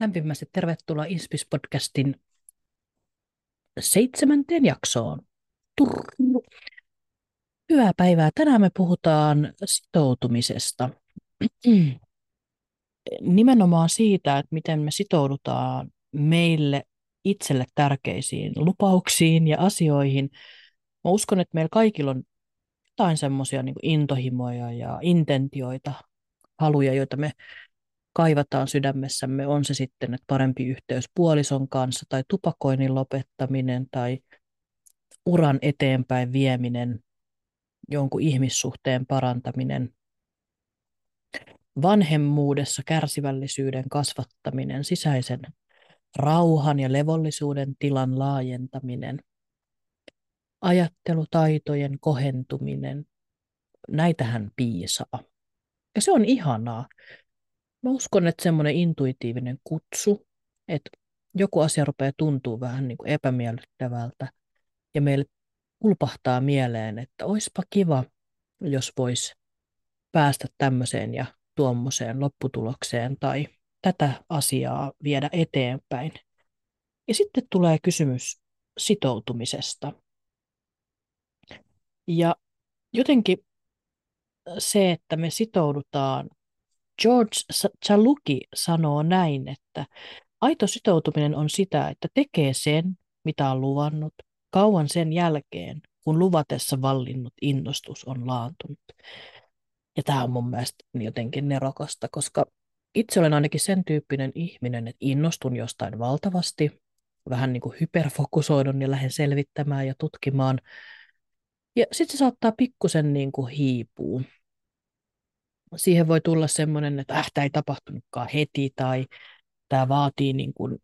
Lämpimästi tervetuloa Inspis-podcastin seitsemänteen jaksoon. Turru. Hyvää päivää. Tänään me puhutaan sitoutumisesta. Nimenomaan siitä, että miten me sitoudutaan meille itselle tärkeisiin lupauksiin ja asioihin. Mä uskon, että meillä kaikilla on jotain semmoisia niin intohimoja ja intentioita, haluja, joita me kaivataan sydämessämme, on se sitten että parempi yhteys puolison kanssa tai tupakoinnin lopettaminen tai uran eteenpäin vieminen, jonkun ihmissuhteen parantaminen, vanhemmuudessa kärsivällisyyden kasvattaminen, sisäisen rauhan ja levollisuuden tilan laajentaminen, ajattelutaitojen kohentuminen, näitähän piisaa. Ja se on ihanaa. Mä uskon, että semmoinen intuitiivinen kutsu, että joku asia rupeaa tuntuu vähän niin kuin epämiellyttävältä ja meille ulpahtaa mieleen, että oispa kiva, jos vois päästä tämmöiseen ja tuommoiseen lopputulokseen tai tätä asiaa viedä eteenpäin. Ja sitten tulee kysymys sitoutumisesta. Ja jotenkin se, että me sitoudutaan George Chaluki sanoo näin, että aito sitoutuminen on sitä, että tekee sen, mitä on luvannut, kauan sen jälkeen, kun luvatessa vallinnut innostus on laantunut. Ja tämä on mun mielestä jotenkin nerokasta, koska itse olen ainakin sen tyyppinen ihminen, että innostun jostain valtavasti, vähän niin kuin hyperfokusoidun ja lähden selvittämään ja tutkimaan. Ja sitten se saattaa pikkusen niin kuin hiipuu siihen voi tulla semmoinen, että äh, tämä ei tapahtunutkaan heti tai tämä vaatii niin kuin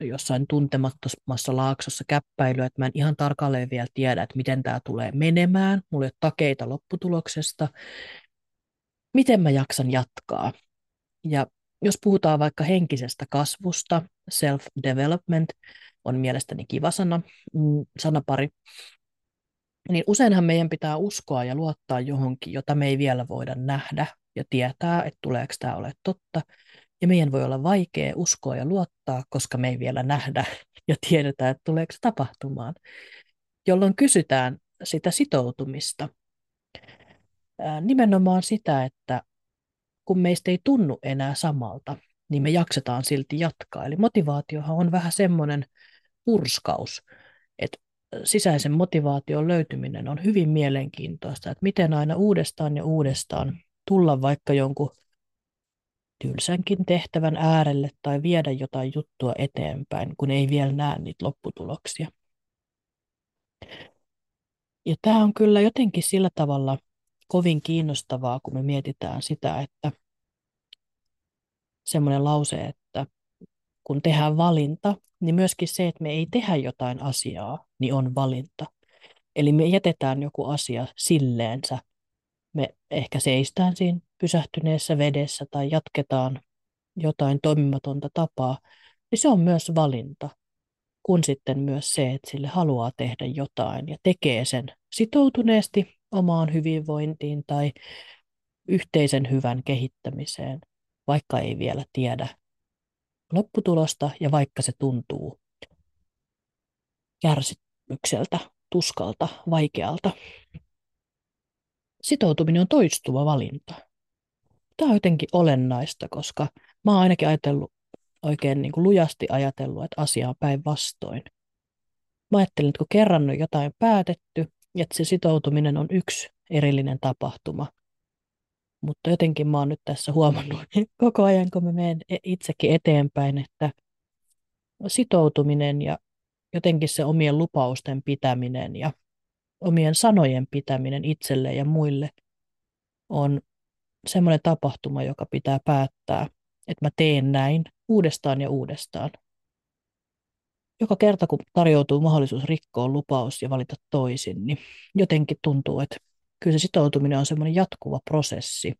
jossain tuntemattomassa laaksossa käppäilyä, että mä en ihan tarkalleen vielä tiedä, että miten tämä tulee menemään. Mulla ei ole takeita lopputuloksesta. Miten mä jaksan jatkaa? Ja jos puhutaan vaikka henkisestä kasvusta, self-development on mielestäni kiva sana, mm, sanapari, niin useinhan meidän pitää uskoa ja luottaa johonkin, jota me ei vielä voida nähdä ja tietää, että tuleeko tämä ole totta. Ja meidän voi olla vaikea uskoa ja luottaa, koska me ei vielä nähdä ja tiedetä, että tuleeko tapahtumaan. Jolloin kysytään sitä sitoutumista. Nimenomaan sitä, että kun meistä ei tunnu enää samalta, niin me jaksetaan silti jatkaa. Eli motivaatiohan on vähän semmoinen purskaus, että sisäisen motivaation löytyminen on hyvin mielenkiintoista, että miten aina uudestaan ja uudestaan tulla vaikka jonkun tylsänkin tehtävän äärelle tai viedä jotain juttua eteenpäin, kun ei vielä näe niitä lopputuloksia. Ja tämä on kyllä jotenkin sillä tavalla kovin kiinnostavaa, kun me mietitään sitä, että semmoinen lause, että kun tehdään valinta, niin myöskin se, että me ei tehdä jotain asiaa, niin on valinta. Eli me jätetään joku asia silleensä me ehkä seistään siinä pysähtyneessä vedessä tai jatketaan jotain toimimatonta tapaa, niin se on myös valinta, kun sitten myös se, että sille haluaa tehdä jotain ja tekee sen sitoutuneesti omaan hyvinvointiin tai yhteisen hyvän kehittämiseen, vaikka ei vielä tiedä lopputulosta ja vaikka se tuntuu kärsimykseltä, tuskalta, vaikealta sitoutuminen on toistuva valinta. Tämä on jotenkin olennaista, koska mä oon ainakin ajatellut, oikein niin kuin lujasti ajatellut, että asia on päinvastoin. Mä ajattelin, että kun kerran on jotain päätetty, että se sitoutuminen on yksi erillinen tapahtuma. Mutta jotenkin mä oon nyt tässä huomannut koko ajan, kun mä menen e- itsekin eteenpäin, että sitoutuminen ja jotenkin se omien lupausten pitäminen ja omien sanojen pitäminen itselle ja muille on semmoinen tapahtuma, joka pitää päättää, että mä teen näin uudestaan ja uudestaan. Joka kerta, kun tarjoutuu mahdollisuus rikkoa lupaus ja valita toisin, niin jotenkin tuntuu, että kyllä se sitoutuminen on semmoinen jatkuva prosessi.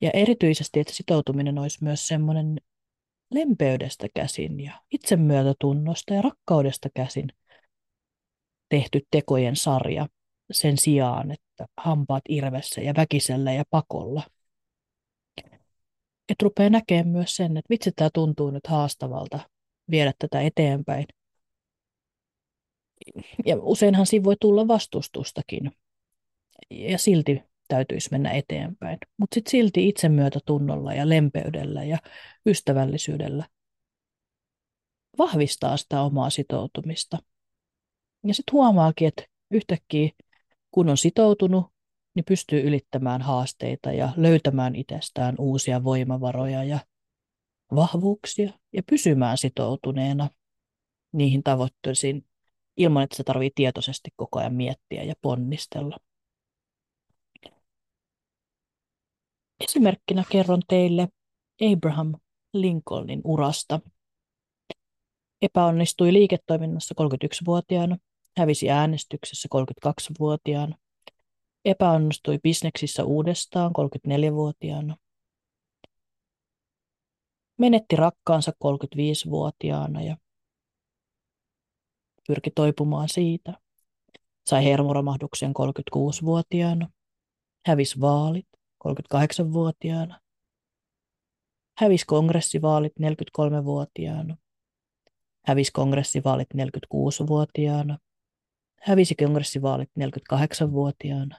Ja erityisesti, että sitoutuminen olisi myös semmoinen lempeydestä käsin ja itsemyötätunnosta ja rakkaudesta käsin tehty tekojen sarja sen sijaan, että hampaat irvessä ja väkisellä ja pakolla. että rupeaa näkemään myös sen, että vitsi, tämä tuntuu nyt haastavalta viedä tätä eteenpäin. Ja useinhan siinä voi tulla vastustustakin. Ja silti täytyisi mennä eteenpäin. Mutta sitten silti itsemyötätunnolla ja lempeydellä ja ystävällisyydellä vahvistaa sitä omaa sitoutumista. Ja sitten huomaakin, että yhtäkkiä kun on sitoutunut, niin pystyy ylittämään haasteita ja löytämään itsestään uusia voimavaroja ja vahvuuksia ja pysymään sitoutuneena niihin tavoitteisiin ilman, että se tarvitsee tietoisesti koko ajan miettiä ja ponnistella. Esimerkkinä kerron teille Abraham Lincolnin urasta. Epäonnistui liiketoiminnassa 31-vuotiaana, hävisi äänestyksessä 32-vuotiaana, epäonnistui bisneksissä uudestaan 34-vuotiaana, menetti rakkaansa 35-vuotiaana ja pyrki toipumaan siitä. Sai hermoromahduksen 36-vuotiaana, hävisi vaalit 38-vuotiaana, hävisi kongressivaalit 43-vuotiaana, hävisi kongressivaalit 46-vuotiaana, hävisi kongressivaalit 48-vuotiaana,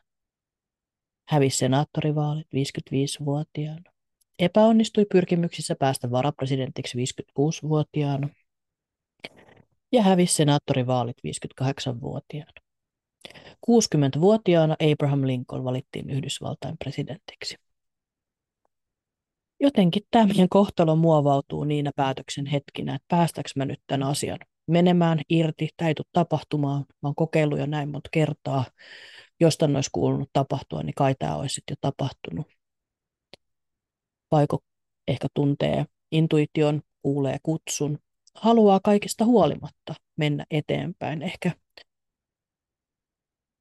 hävisi senaattorivaalit 55-vuotiaana, epäonnistui pyrkimyksissä päästä varapresidentiksi 56-vuotiaana ja hävisi senaattorivaalit 58-vuotiaana. 60-vuotiaana Abraham Lincoln valittiin Yhdysvaltain presidentiksi. Jotenkin tämä meidän kohtalo muovautuu niinä päätöksen hetkinä, että päästäkö mä nyt tämän asian menemään irti, tämä ei tule tapahtumaan, mä oon kokeillut jo näin monta kertaa, jos tämän olisi kuulunut tapahtua, niin kai tämä olisi jo tapahtunut. Vaiko ehkä tuntee intuition, kuulee kutsun, haluaa kaikista huolimatta mennä eteenpäin. Ehkä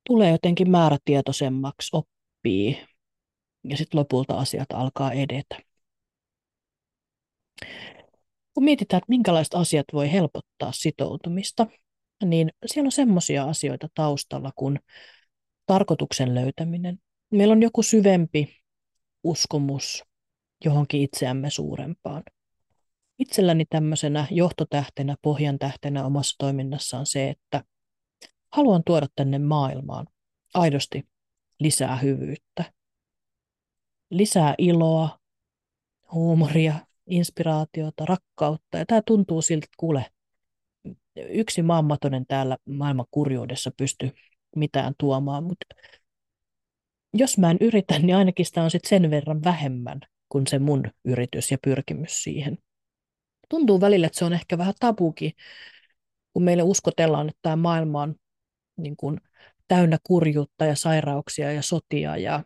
tulee jotenkin määrätietoisemmaksi, oppii ja sitten lopulta asiat alkaa edetä. Kun mietitään, että minkälaiset asiat voi helpottaa sitoutumista, niin siellä on semmoisia asioita taustalla kuin tarkoituksen löytäminen. Meillä on joku syvempi uskomus johonkin itseämme suurempaan. Itselläni tämmöisenä johtotähtenä, pohjantähtenä omassa toiminnassa on se, että haluan tuoda tänne maailmaan aidosti lisää hyvyyttä, lisää iloa, huumoria, inspiraatiota, rakkautta. Ja tämä tuntuu siltä, että kuule, yksi maailmatonen täällä maailman kurjuudessa pysty mitään tuomaan, mutta jos mä en yritä, niin ainakin sitä on sitten sen verran vähemmän kuin se mun yritys ja pyrkimys siihen. Tuntuu välillä, että se on ehkä vähän tabukin, kun meille uskotellaan, että tämä maailma on niin kuin täynnä kurjuutta ja sairauksia ja sotia ja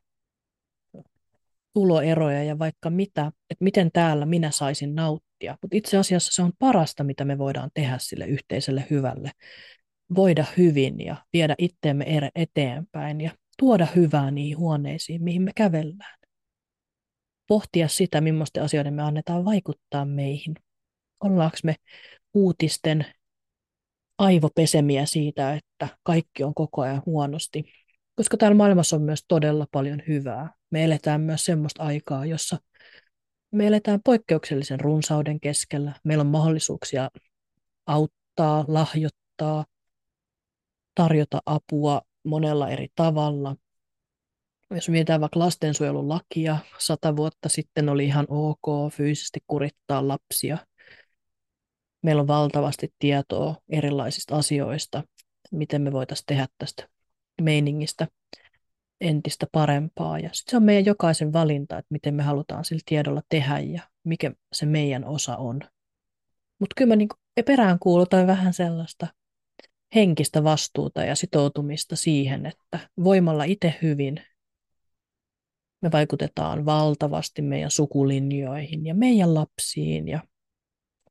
tuloeroja ja vaikka mitä, että miten täällä minä saisin nauttia. Mutta itse asiassa se on parasta, mitä me voidaan tehdä sille yhteiselle hyvälle. Voida hyvin ja viedä itteemme eteenpäin ja tuoda hyvää niihin huoneisiin, mihin me kävellään. Pohtia sitä, millaisten asioiden me annetaan vaikuttaa meihin. Ollaanko me uutisten aivopesemiä siitä, että kaikki on koko ajan huonosti. Koska täällä maailmassa on myös todella paljon hyvää. Me eletään myös semmoista aikaa, jossa me eletään poikkeuksellisen runsauden keskellä. Meillä on mahdollisuuksia auttaa, lahjoittaa, tarjota apua monella eri tavalla. Jos mietitään vaikka lastensuojelulakia, sata vuotta sitten oli ihan ok fyysisesti kurittaa lapsia – meillä on valtavasti tietoa erilaisista asioista, miten me voitaisiin tehdä tästä meiningistä entistä parempaa. Ja sitten se on meidän jokaisen valinta, että miten me halutaan sillä tiedolla tehdä ja mikä se meidän osa on. Mutta kyllä mä niin peräänkuulutan vähän sellaista henkistä vastuuta ja sitoutumista siihen, että voimalla itse hyvin me vaikutetaan valtavasti meidän sukulinjoihin ja meidän lapsiin ja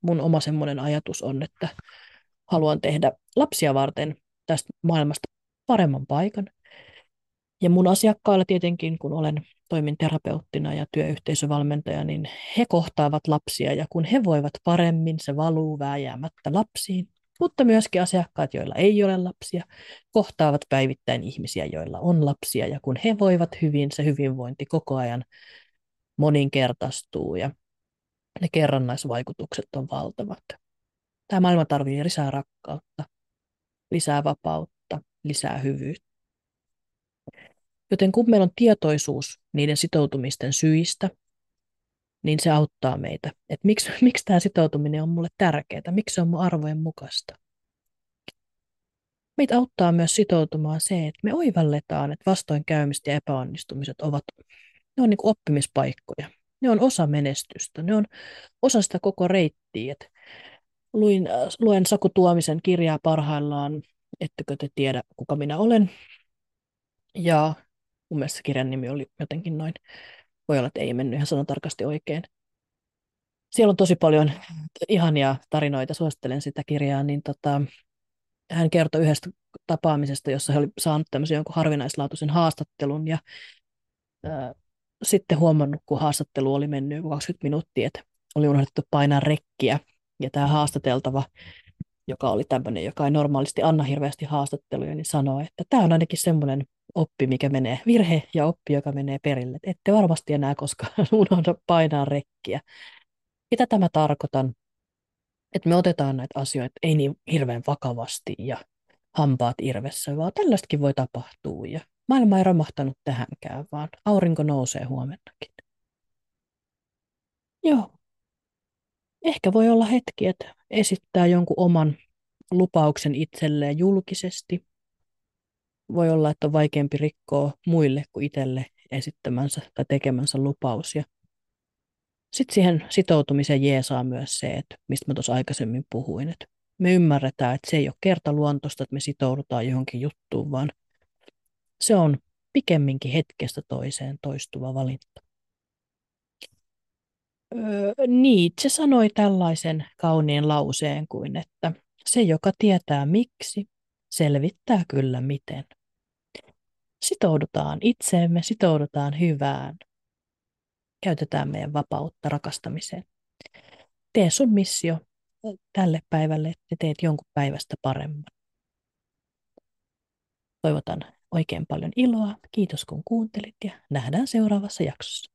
mun oma semmoinen ajatus on, että haluan tehdä lapsia varten tästä maailmasta paremman paikan. Ja mun asiakkailla tietenkin, kun olen toimin terapeuttina ja työyhteisövalmentaja, niin he kohtaavat lapsia ja kun he voivat paremmin, se valuu vääjäämättä lapsiin. Mutta myöskin asiakkaat, joilla ei ole lapsia, kohtaavat päivittäin ihmisiä, joilla on lapsia ja kun he voivat hyvin, se hyvinvointi koko ajan moninkertaistuu ja ne kerrannaisvaikutukset on valtavat. Tämä maailma tarvitsee lisää rakkautta, lisää vapautta, lisää hyvyyttä. Joten kun meillä on tietoisuus niiden sitoutumisten syistä, niin se auttaa meitä. Että miksi, miksi tämä sitoutuminen on mulle tärkeää, miksi se on mun arvojen mukaista. Meitä auttaa myös sitoutumaan se, että me oivalletaan, että vastoinkäymistä ja epäonnistumiset ovat ne on niin oppimispaikkoja. Ne on osa menestystä, ne on osa sitä koko reittiä. Et luin, äh, luen Saku Tuomisen kirjaa parhaillaan, ettekö te tiedä, kuka minä olen. Ja mun mielestä kirjan nimi oli jotenkin noin, voi olla, että ei mennyt ihan sanon tarkasti oikein. Siellä on tosi paljon ihania tarinoita, suosittelen sitä kirjaa, niin tota, hän kertoi yhdestä tapaamisesta, jossa hän oli saanut tämmöisen jonkun harvinaislaatuisen haastattelun ja ää, sitten huomannut, kun haastattelu oli mennyt 20 minuuttia, että oli unohdettu painaa rekkiä ja tämä haastateltava, joka oli tämmöinen, joka ei normaalisti anna hirveästi haastatteluja, niin sanoi, että tämä on ainakin semmoinen oppi, mikä menee, virhe ja oppi, joka menee perille. Et ette varmasti enää koskaan unohda painaa rekkiä. Mitä tämä tarkoitan? Että me otetaan näitä asioita ei niin hirveän vakavasti ja hampaat irvessä, vaan tällaistakin voi tapahtua. Ja maailma ei romahtanut tähänkään, vaan aurinko nousee huomennakin. Joo. Ehkä voi olla hetki, että esittää jonkun oman lupauksen itselleen julkisesti. Voi olla, että on vaikeampi rikkoa muille kuin itselle esittämänsä tai tekemänsä lupaus. Sitten siihen sitoutumiseen jeesaa myös se, että mistä mä tuossa aikaisemmin puhuin, että me ymmärretään, että se ei ole kertaluontoista, että me sitoudutaan johonkin juttuun, vaan se on pikemminkin hetkestä toiseen toistuva valinta. Öö, Nietzsche sanoi tällaisen kauniin lauseen kuin, että se, joka tietää miksi, selvittää kyllä miten. Sitoudutaan itseemme, sitoudutaan hyvään. Käytetään meidän vapautta rakastamiseen. Tee sun missio tälle päivälle, että teet jonkun päivästä paremman. Toivotan oikein paljon iloa. Kiitos kun kuuntelit ja nähdään seuraavassa jaksossa.